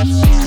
Bye.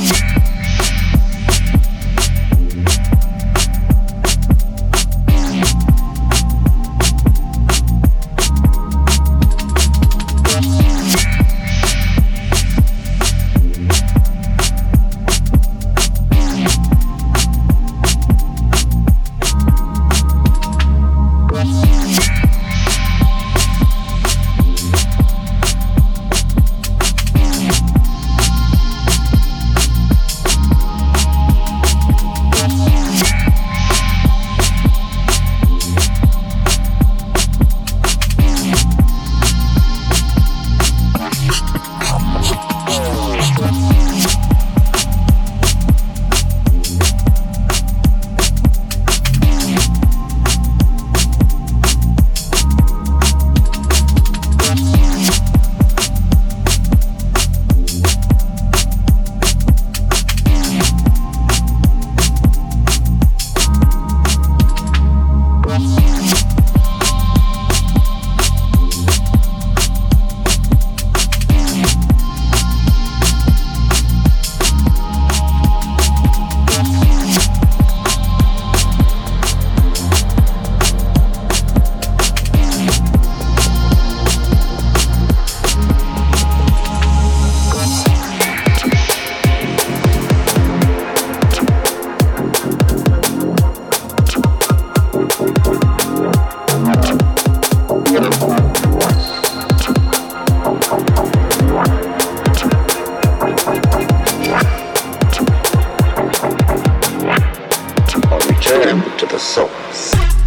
to the source.